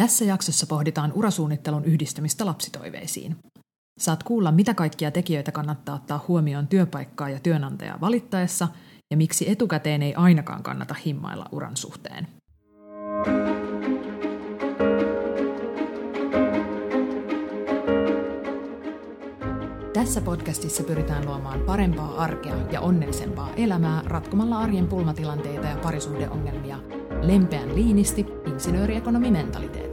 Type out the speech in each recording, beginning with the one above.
Tässä jaksossa pohditaan urasuunnittelun yhdistämistä lapsitoiveisiin. Saat kuulla, mitä kaikkia tekijöitä kannattaa ottaa huomioon työpaikkaa ja työnantajaa valittaessa ja miksi etukäteen ei ainakaan kannata himmailla uran suhteen. Tässä podcastissa pyritään luomaan parempaa arkea ja onnellisempaa elämää ratkomalla arjen pulmatilanteita ja parisuhdeongelmia lempeän liinisti insinööriekonomimentaliteetilla.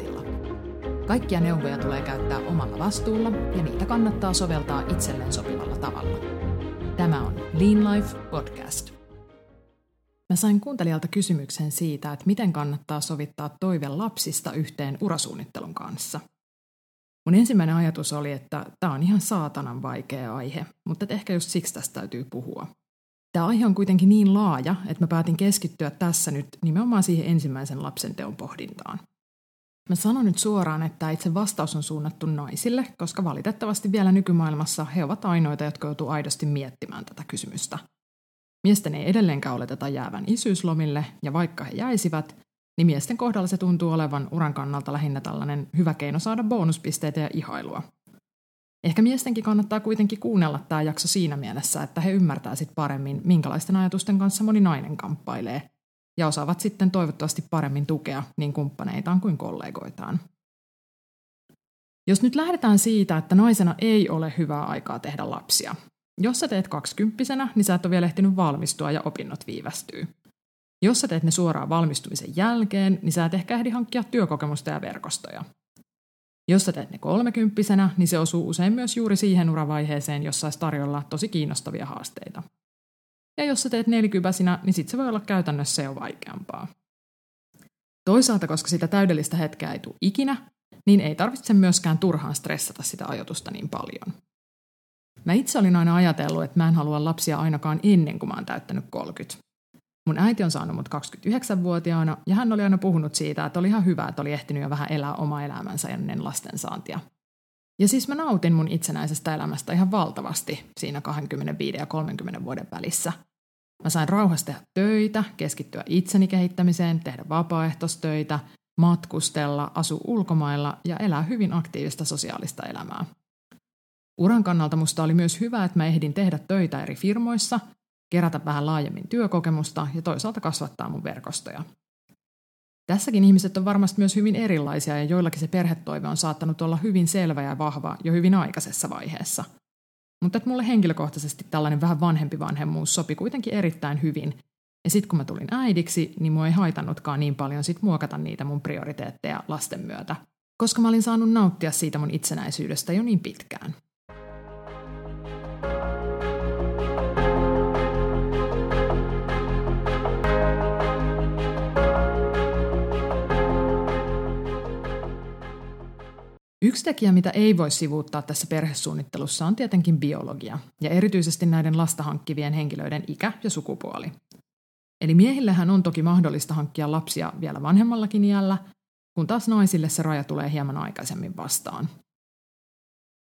Kaikkia neuvoja tulee käyttää omalla vastuulla ja niitä kannattaa soveltaa itselleen sopivalla tavalla. Tämä on Lean Life Podcast. Mä sain kuuntelijalta kysymyksen siitä, että miten kannattaa sovittaa toive lapsista yhteen urasuunnittelun kanssa – Mun ensimmäinen ajatus oli, että tämä on ihan saatanan vaikea aihe, mutta ehkä just siksi tästä täytyy puhua. Tämä aihe on kuitenkin niin laaja, että mä päätin keskittyä tässä nyt nimenomaan siihen ensimmäisen lapsen teon pohdintaan. Mä sanon nyt suoraan, että itse vastaus on suunnattu naisille, koska valitettavasti vielä nykymaailmassa he ovat ainoita, jotka joutuu aidosti miettimään tätä kysymystä. Miesten ei edelleenkään oleteta jäävän isyyslomille, ja vaikka he jäisivät, niin miesten kohdalla se tuntuu olevan uran kannalta lähinnä tällainen hyvä keino saada bonuspisteitä ja ihailua. Ehkä miestenkin kannattaa kuitenkin kuunnella tämä jakso siinä mielessä, että he ymmärtää sitten paremmin, minkälaisten ajatusten kanssa moni nainen kamppailee, ja osaavat sitten toivottavasti paremmin tukea niin kumppaneitaan kuin kollegoitaan. Jos nyt lähdetään siitä, että naisena ei ole hyvää aikaa tehdä lapsia. Jos sä teet kaksikymppisenä, niin sä et ole vielä ehtinyt valmistua ja opinnot viivästyy. Jos sä teet ne suoraan valmistumisen jälkeen, niin sä et ehkä ehdi hankkia työkokemusta ja verkostoja. Jos sä teet ne kolmekymppisenä, niin se osuu usein myös juuri siihen uravaiheeseen, jossa saisi tarjolla tosi kiinnostavia haasteita. Ja jos sä teet nelikypäsinä, niin sit se voi olla käytännössä jo vaikeampaa. Toisaalta, koska sitä täydellistä hetkeä ei tule ikinä, niin ei tarvitse myöskään turhaan stressata sitä ajatusta niin paljon. Mä itse olin aina ajatellut, että mä en halua lapsia ainakaan ennen kuin mä oon täyttänyt 30. Mun äiti on saanut mut 29-vuotiaana ja hän oli aina puhunut siitä, että oli ihan hyvä, että oli ehtinyt jo vähän elää omaa elämänsä ennen lastensaantia. Ja siis mä nautin mun itsenäisestä elämästä ihan valtavasti siinä 25 ja 30 vuoden välissä. Mä sain rauhassa tehdä töitä, keskittyä itseni kehittämiseen, tehdä vapaaehtoistöitä, matkustella, asua ulkomailla ja elää hyvin aktiivista sosiaalista elämää. Uran kannalta musta oli myös hyvä, että mä ehdin tehdä töitä eri firmoissa – kerätä vähän laajemmin työkokemusta ja toisaalta kasvattaa mun verkostoja. Tässäkin ihmiset on varmasti myös hyvin erilaisia ja joillakin se perhetoive on saattanut olla hyvin selvä ja vahva jo hyvin aikaisessa vaiheessa. Mutta että mulle henkilökohtaisesti tällainen vähän vanhempi vanhemmuus sopi kuitenkin erittäin hyvin. Ja sitten kun mä tulin äidiksi, niin mua ei haitannutkaan niin paljon sit muokata niitä mun prioriteetteja lasten myötä. Koska mä olin saanut nauttia siitä mun itsenäisyydestä jo niin pitkään. Yksi tekijä, mitä ei voi sivuuttaa tässä perhesuunnittelussa, on tietenkin biologia, ja erityisesti näiden lasta hankkivien henkilöiden ikä ja sukupuoli. Eli miehillähän on toki mahdollista hankkia lapsia vielä vanhemmallakin iällä, kun taas naisille se raja tulee hieman aikaisemmin vastaan.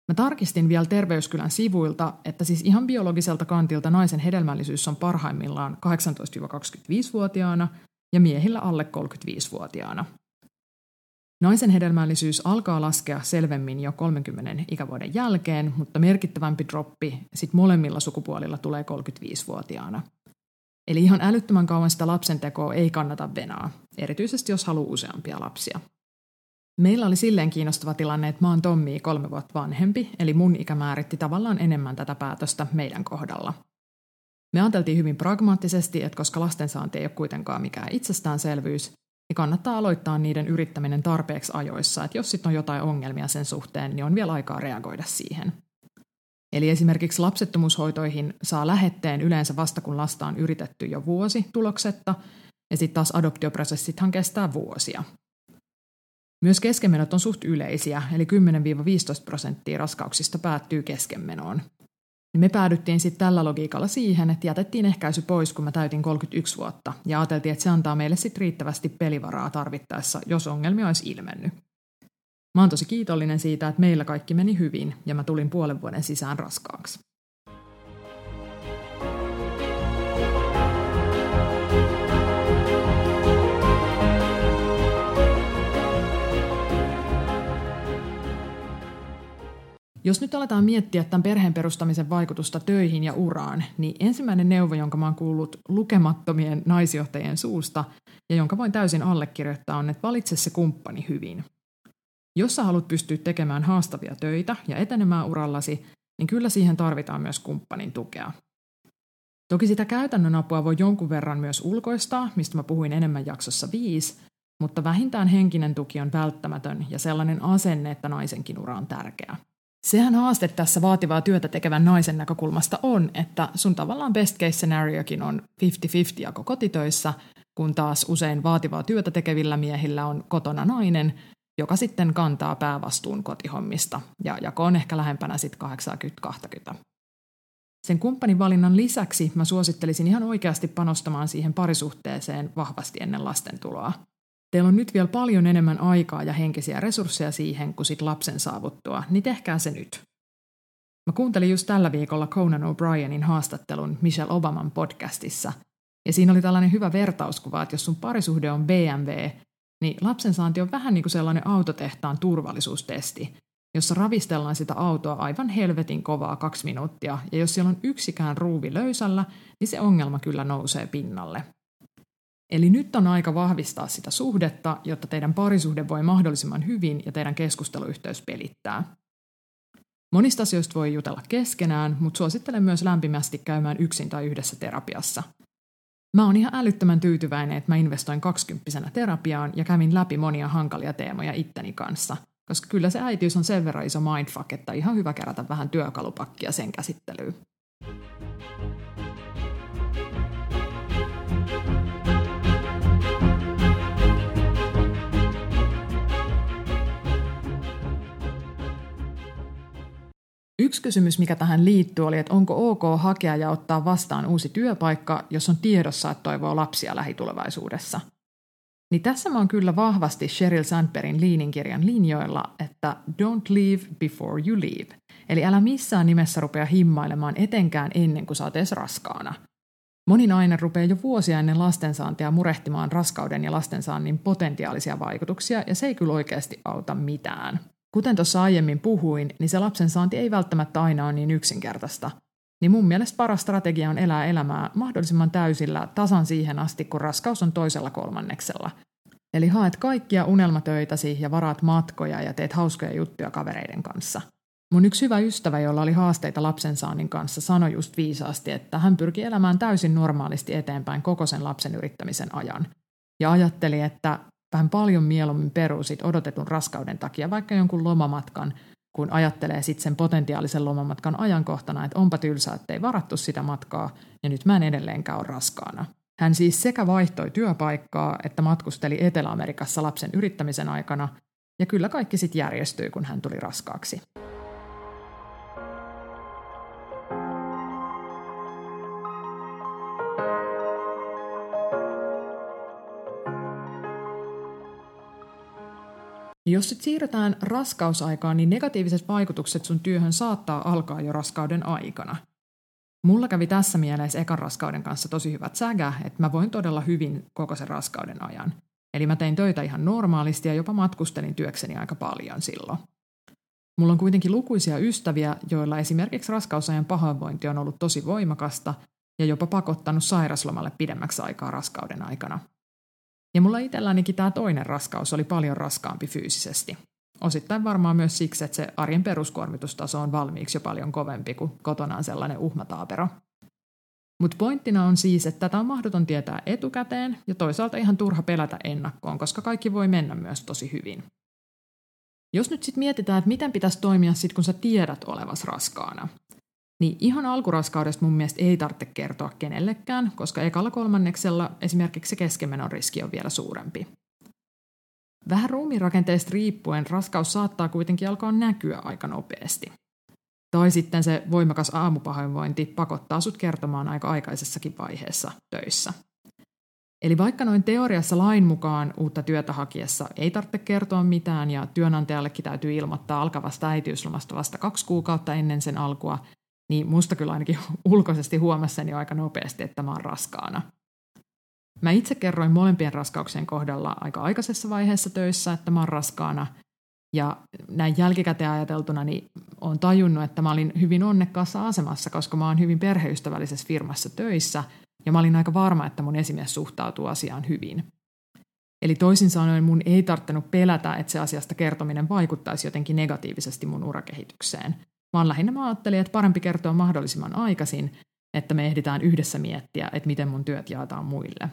Mä tarkistin vielä Terveyskylän sivuilta, että siis ihan biologiselta kantilta naisen hedelmällisyys on parhaimmillaan 18-25-vuotiaana ja miehillä alle 35-vuotiaana – Naisen hedelmällisyys alkaa laskea selvemmin jo 30 ikävuoden jälkeen, mutta merkittävämpi droppi sit molemmilla sukupuolilla tulee 35-vuotiaana. Eli ihan älyttömän kauan sitä lapsentekoa ei kannata venaa, erityisesti jos haluaa useampia lapsia. Meillä oli silleen kiinnostava tilanne, että mä oon Tommi kolme vuotta vanhempi, eli mun ikä määritti tavallaan enemmän tätä päätöstä meidän kohdalla. Me ajateltiin hyvin pragmaattisesti, että koska lastensaanti ei ole kuitenkaan mikään itsestäänselvyys, niin kannattaa aloittaa niiden yrittäminen tarpeeksi ajoissa, että jos sitten on jotain ongelmia sen suhteen, niin on vielä aikaa reagoida siihen. Eli esimerkiksi lapsettomuushoitoihin saa lähetteen yleensä vasta kun lasta on yritetty jo vuosi tuloksetta, ja sitten taas adoptioprosessithan kestää vuosia. Myös keskenmenot on suht yleisiä, eli 10-15 prosenttia raskauksista päättyy keskenmenoon. Niin me päädyttiin sitten tällä logiikalla siihen, että jätettiin ehkäisy pois, kun mä täytin 31 vuotta, ja ajateltiin, että se antaa meille sitten riittävästi pelivaraa tarvittaessa, jos ongelmia olisi ilmennyt. Mä oon tosi kiitollinen siitä, että meillä kaikki meni hyvin, ja mä tulin puolen vuoden sisään raskaaksi. Jos nyt aletaan miettiä tämän perheen perustamisen vaikutusta töihin ja uraan, niin ensimmäinen neuvo, jonka mä oon kuullut lukemattomien naisjohtajien suusta ja jonka voin täysin allekirjoittaa, on, että valitse se kumppani hyvin. Jos sä haluat pystyä tekemään haastavia töitä ja etenemään urallasi, niin kyllä siihen tarvitaan myös kumppanin tukea. Toki sitä käytännön apua voi jonkun verran myös ulkoistaa, mistä mä puhuin enemmän jaksossa 5, mutta vähintään henkinen tuki on välttämätön ja sellainen asenne, että naisenkin ura on tärkeä. Sehän haaste tässä vaativaa työtä tekevän naisen näkökulmasta on, että sun tavallaan best case scenariokin on 50-50 jako kotitöissä, kun taas usein vaativaa työtä tekevillä miehillä on kotona nainen, joka sitten kantaa päävastuun kotihommista, ja jako on ehkä lähempänä sitten 80-20. Sen kumppanin valinnan lisäksi mä suosittelisin ihan oikeasti panostamaan siihen parisuhteeseen vahvasti ennen lasten tuloa. Teillä on nyt vielä paljon enemmän aikaa ja henkisiä resursseja siihen kuin sit lapsen saavuttua, niin tehkää se nyt. Mä kuuntelin just tällä viikolla Conan O'Brienin haastattelun Michelle Obaman podcastissa, ja siinä oli tällainen hyvä vertauskuva, että jos sun parisuhde on BMW, niin lapsen saanti on vähän niin kuin sellainen autotehtaan turvallisuustesti, jossa ravistellaan sitä autoa aivan helvetin kovaa kaksi minuuttia, ja jos siellä on yksikään ruuvi löysällä, niin se ongelma kyllä nousee pinnalle. Eli nyt on aika vahvistaa sitä suhdetta, jotta teidän parisuhde voi mahdollisimman hyvin ja teidän keskusteluyhteys pelittää. Monista asioista voi jutella keskenään, mutta suosittelen myös lämpimästi käymään yksin tai yhdessä terapiassa. Mä oon ihan älyttömän tyytyväinen, että mä investoin kaksikymppisenä terapiaan ja kävin läpi monia hankalia teemoja itteni kanssa, koska kyllä se äitiys on sen verran iso mindfuck, että ihan hyvä kerätä vähän työkalupakkia sen käsittelyyn. Yksi kysymys, mikä tähän liittyy, oli, että onko ok hakea ja ottaa vastaan uusi työpaikka, jos on tiedossa, että toivoo lapsia lähitulevaisuudessa. Niin tässä mä oon kyllä vahvasti Sheryl Sandbergin Liinin kirjan linjoilla, että don't leave before you leave. Eli älä missään nimessä rupea himmailemaan etenkään ennen kuin sä oot edes raskaana. Moni nainen rupeaa jo vuosia ennen lastensaantia murehtimaan raskauden ja lastensaannin potentiaalisia vaikutuksia, ja se ei kyllä oikeasti auta mitään. Kuten tuossa aiemmin puhuin, niin se lapsen saanti ei välttämättä aina ole niin yksinkertaista. Niin mun mielestä paras strategia on elää elämää mahdollisimman täysillä tasan siihen asti, kun raskaus on toisella kolmanneksella. Eli haet kaikkia unelmatöitäsi ja varaat matkoja ja teet hauskoja juttuja kavereiden kanssa. Mun yksi hyvä ystävä, jolla oli haasteita lapsensaannin kanssa, sanoi just viisaasti, että hän pyrki elämään täysin normaalisti eteenpäin koko sen lapsen yrittämisen ajan. Ja ajatteli, että vähän paljon mieluummin peruu sit odotetun raskauden takia vaikka jonkun lomamatkan, kun ajattelee sitten sen potentiaalisen lomamatkan ajankohtana, että onpa tylsää, että ei varattu sitä matkaa ja nyt mä en edelleenkään ole raskaana. Hän siis sekä vaihtoi työpaikkaa että matkusteli Etelä-Amerikassa lapsen yrittämisen aikana, ja kyllä kaikki sitten järjestyi, kun hän tuli raskaaksi. Jos sitten siirrytään raskausaikaan, niin negatiiviset vaikutukset sun työhön saattaa alkaa jo raskauden aikana. Mulla kävi tässä mielessä ekan raskauden kanssa tosi hyvät sägä, että mä voin todella hyvin koko sen raskauden ajan. Eli mä tein töitä ihan normaalisti ja jopa matkustelin työkseni aika paljon silloin. Mulla on kuitenkin lukuisia ystäviä, joilla esimerkiksi raskausajan pahoinvointi on ollut tosi voimakasta ja jopa pakottanut sairaslomalle pidemmäksi aikaa raskauden aikana – ja mulla itsellänikin tämä toinen raskaus oli paljon raskaampi fyysisesti. Osittain varmaan myös siksi, että se arjen peruskuormitustaso on valmiiksi jo paljon kovempi kuin kotonaan sellainen uhmataapero. Mutta pointtina on siis, että tätä on mahdoton tietää etukäteen ja toisaalta ihan turha pelätä ennakkoon, koska kaikki voi mennä myös tosi hyvin. Jos nyt sitten mietitään, että miten pitäisi toimia sitten, kun sä tiedät olevas raskaana, niin ihan alkuraskaudesta mun mielestä ei tarvitse kertoa kenellekään, koska ekalla kolmanneksella esimerkiksi se keskenmenon riski on vielä suurempi. Vähän ruumiinrakenteesta riippuen raskaus saattaa kuitenkin alkaa näkyä aika nopeasti. Tai sitten se voimakas aamupahoinvointi pakottaa sut kertomaan aika aikaisessakin vaiheessa töissä. Eli vaikka noin teoriassa lain mukaan uutta työtä hakiessa ei tarvitse kertoa mitään ja työnantajallekin täytyy ilmoittaa alkavasta äitiyslomasta vasta kaksi kuukautta ennen sen alkua, niin musta kyllä ainakin ulkoisesti huomassani aika nopeasti, että mä oon raskaana. Mä itse kerroin molempien raskauksien kohdalla aika aikaisessa vaiheessa töissä, että mä oon raskaana, Ja näin jälkikäteen ajateltuna niin olen tajunnut, että mä olin hyvin onnekkaassa asemassa, koska mä oon hyvin perheystävällisessä firmassa töissä ja mä olin aika varma, että mun esimies suhtautuu asiaan hyvin. Eli toisin sanoen mun ei tarvinnut pelätä, että se asiasta kertominen vaikuttaisi jotenkin negatiivisesti mun urakehitykseen. Vaan lähinnä mä ajattelin, että parempi kertoa mahdollisimman aikaisin, että me ehditään yhdessä miettiä, että miten mun työt jaetaan muille.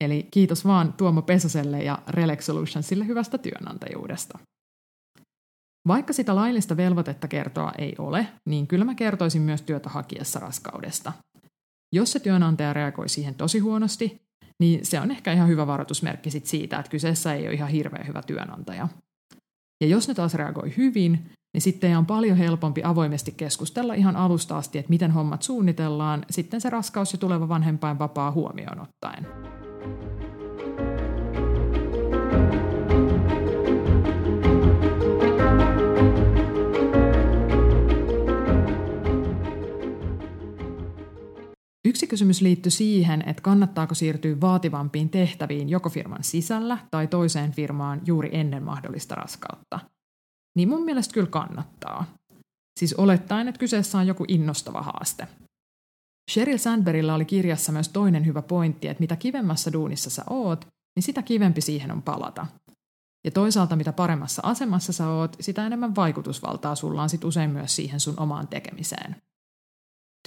Eli kiitos vaan Tuomo Pesaselle ja Relex Solutionsille hyvästä työnantajuudesta. Vaikka sitä laillista velvoitetta kertoa ei ole, niin kyllä mä kertoisin myös työtä hakiessa raskaudesta. Jos se työnantaja reagoi siihen tosi huonosti, niin se on ehkä ihan hyvä varoitusmerkki sit siitä, että kyseessä ei ole ihan hirveän hyvä työnantaja. Ja jos ne taas reagoi hyvin, niin sitten on paljon helpompi avoimesti keskustella ihan alusta asti, että miten hommat suunnitellaan, sitten se raskaus ja tuleva vanhempainvapaa huomioon ottaen. Yksi kysymys liittyy siihen, että kannattaako siirtyä vaativampiin tehtäviin joko firman sisällä tai toiseen firmaan juuri ennen mahdollista raskautta. Niin mun mielestä kyllä kannattaa. Siis olettaen, että kyseessä on joku innostava haaste. Sheryl Sandbergilla oli kirjassa myös toinen hyvä pointti, että mitä kivemmassa duunissa sä oot, niin sitä kivempi siihen on palata. Ja toisaalta mitä paremmassa asemassa sä oot, sitä enemmän vaikutusvaltaa sulla on sit usein myös siihen sun omaan tekemiseen.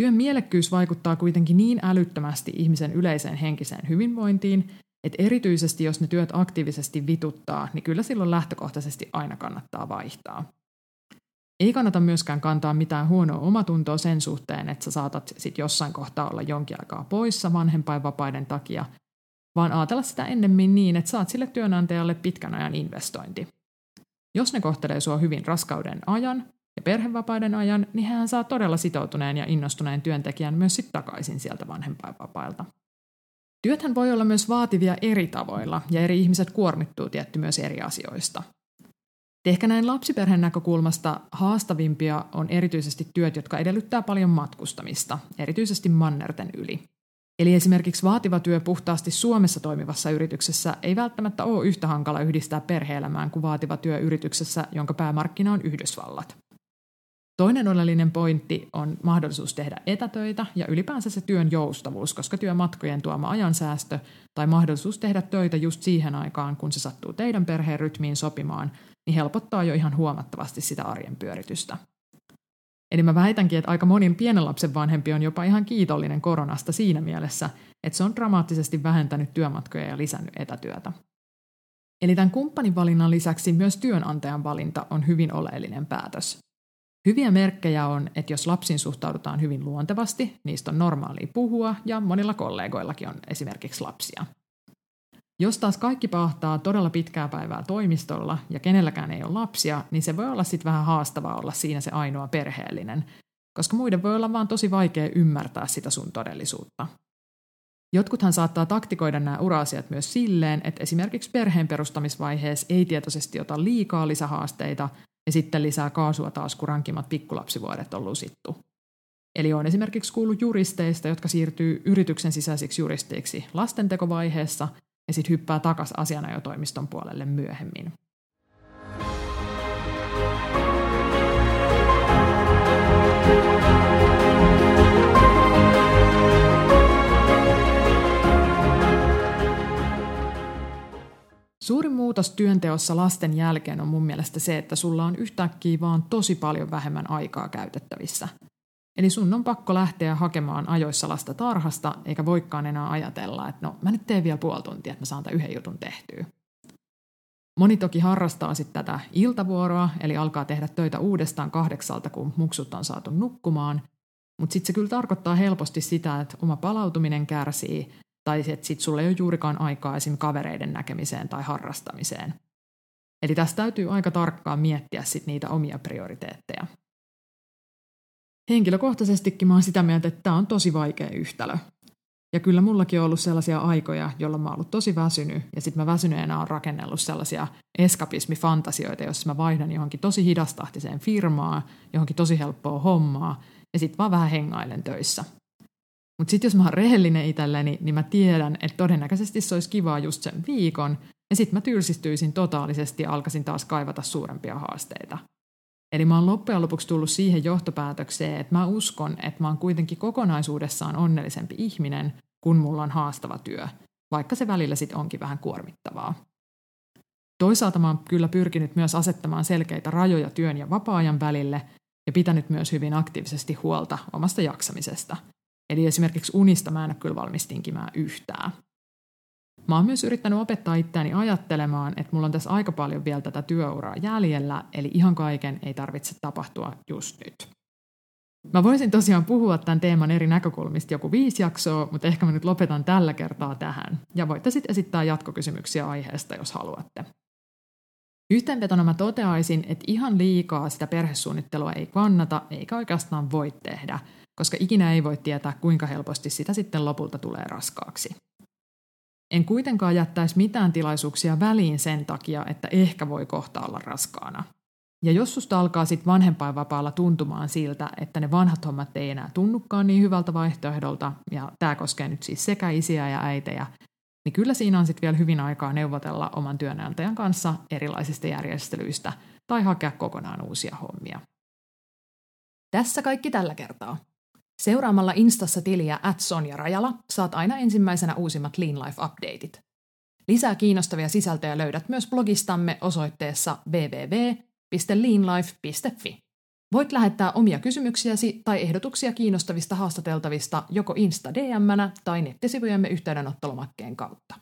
Työn mielekkyys vaikuttaa kuitenkin niin älyttömästi ihmisen yleiseen henkiseen hyvinvointiin, että erityisesti jos ne työt aktiivisesti vituttaa, niin kyllä silloin lähtökohtaisesti aina kannattaa vaihtaa. Ei kannata myöskään kantaa mitään huonoa omatuntoa sen suhteen, että sä saatat sit jossain kohtaa olla jonkin aikaa poissa vanhempainvapaiden takia, vaan ajatella sitä ennemmin niin, että saat sille työnantajalle pitkän ajan investointi. Jos ne kohtelee sua hyvin raskauden ajan, ja perhevapaiden ajan, niin hän saa todella sitoutuneen ja innostuneen työntekijän myös sitten takaisin sieltä vanhempainvapailta. Työthän voi olla myös vaativia eri tavoilla, ja eri ihmiset kuormittuu tietty myös eri asioista. Ehkä näin lapsiperheen näkökulmasta haastavimpia on erityisesti työt, jotka edellyttää paljon matkustamista, erityisesti mannerten yli. Eli esimerkiksi vaativa työ puhtaasti Suomessa toimivassa yrityksessä ei välttämättä ole yhtä hankala yhdistää perheelämään kuin vaativa työ yrityksessä, jonka päämarkkina on Yhdysvallat. Toinen oleellinen pointti on mahdollisuus tehdä etätöitä ja ylipäänsä se työn joustavuus, koska työmatkojen tuoma ajansäästö tai mahdollisuus tehdä töitä just siihen aikaan, kun se sattuu teidän perheen rytmiin sopimaan, niin helpottaa jo ihan huomattavasti sitä arjen pyöritystä. Eli mä väitänkin, että aika monin pienen lapsen vanhempi on jopa ihan kiitollinen koronasta siinä mielessä, että se on dramaattisesti vähentänyt työmatkoja ja lisännyt etätyötä. Eli tämän kumppanin valinnan lisäksi myös työnantajan valinta on hyvin oleellinen päätös. Hyviä merkkejä on, että jos lapsiin suhtaudutaan hyvin luontevasti, niistä on normaalia puhua ja monilla kollegoillakin on esimerkiksi lapsia. Jos taas kaikki pahtaa todella pitkää päivää toimistolla ja kenelläkään ei ole lapsia, niin se voi olla sitten vähän haastavaa olla siinä se ainoa perheellinen, koska muiden voi olla vaan tosi vaikea ymmärtää sitä sun todellisuutta. Jotkuthan saattaa taktikoida nämä ura-asiat myös silleen, että esimerkiksi perheen perustamisvaiheessa ei tietoisesti ota liikaa lisähaasteita ja sitten lisää kaasua taas, kun rankimmat pikkulapsivuodet on lusittu. Eli on esimerkiksi kuullut juristeista, jotka siirtyy yrityksen sisäisiksi juristeiksi lastentekovaiheessa ja sitten hyppää takaisin asianajotoimiston puolelle myöhemmin. Muutos työnteossa lasten jälkeen on mun mielestä se, että sulla on yhtäkkiä vaan tosi paljon vähemmän aikaa käytettävissä. Eli sun on pakko lähteä hakemaan ajoissa lasta tarhasta, eikä voikaan enää ajatella, että no mä nyt teen vielä puoli tuntia, että mä saan tämän yhden jutun tehtyä. Moni toki harrastaa sitten tätä iltavuoroa, eli alkaa tehdä töitä uudestaan kahdeksalta, kun muksut on saatu nukkumaan. Mutta sitten se kyllä tarkoittaa helposti sitä, että oma palautuminen kärsii tai että sit sulla ei ole juurikaan aikaa esim. kavereiden näkemiseen tai harrastamiseen. Eli tässä täytyy aika tarkkaan miettiä sit niitä omia prioriteetteja. Henkilökohtaisestikin mä oon sitä mieltä, että tämä on tosi vaikea yhtälö. Ja kyllä mullakin on ollut sellaisia aikoja, jolloin mä oon ollut tosi väsynyt, ja sitten mä väsyneenä on rakennellut sellaisia eskapismifantasioita, joissa mä vaihdan johonkin tosi hidastahtiseen firmaan, johonkin tosi helppoa hommaa, ja sitten vaan vähän hengailen töissä – mutta sitten jos mä oon rehellinen itselleni, niin mä tiedän, että todennäköisesti se olisi kivaa just sen viikon, Ja sitten mä tylsistyisin totaalisesti ja alkaisin taas kaivata suurempia haasteita. Eli mä oon loppujen lopuksi tullut siihen johtopäätökseen, että mä uskon, että mä oon kuitenkin kokonaisuudessaan onnellisempi ihminen, kun mulla on haastava työ, vaikka se välillä sitten onkin vähän kuormittavaa. Toisaalta mä oon kyllä pyrkinyt myös asettamaan selkeitä rajoja työn ja vapaa-ajan välille ja pitänyt myös hyvin aktiivisesti huolta omasta jaksamisesta. Eli esimerkiksi unista mä en ole kyllä valmis tinkimään yhtään. Mä oon myös yrittänyt opettaa itseäni ajattelemaan, että mulla on tässä aika paljon vielä tätä työuraa jäljellä, eli ihan kaiken ei tarvitse tapahtua just nyt. Mä voisin tosiaan puhua tämän teeman eri näkökulmista joku viisi jaksoa, mutta ehkä mä nyt lopetan tällä kertaa tähän. Ja voitte sitten esittää jatkokysymyksiä aiheesta, jos haluatte. Yhteenvetona mä toteaisin, että ihan liikaa sitä perhesuunnittelua ei kannata, eikä oikeastaan voi tehdä, koska ikinä ei voi tietää, kuinka helposti sitä sitten lopulta tulee raskaaksi. En kuitenkaan jättäisi mitään tilaisuuksia väliin sen takia, että ehkä voi kohta olla raskaana. Ja jos susta alkaa sitten vanhempainvapaalla tuntumaan siltä, että ne vanhat hommat ei enää tunnukaan niin hyvältä vaihtoehdolta, ja tämä koskee nyt siis sekä isiä ja äitejä, niin kyllä siinä on sitten vielä hyvin aikaa neuvotella oman työnantajan kanssa erilaisista järjestelyistä tai hakea kokonaan uusia hommia. Tässä kaikki tällä kertaa. Seuraamalla Instassa tiliä at Sonja Rajala saat aina ensimmäisenä uusimmat Lean Life-updateit. Lisää kiinnostavia sisältöjä löydät myös blogistamme osoitteessa www.leanlife.fi. Voit lähettää omia kysymyksiäsi tai ehdotuksia kiinnostavista haastateltavista joko Insta dm tai nettisivujemme yhteydenottolomakkeen kautta.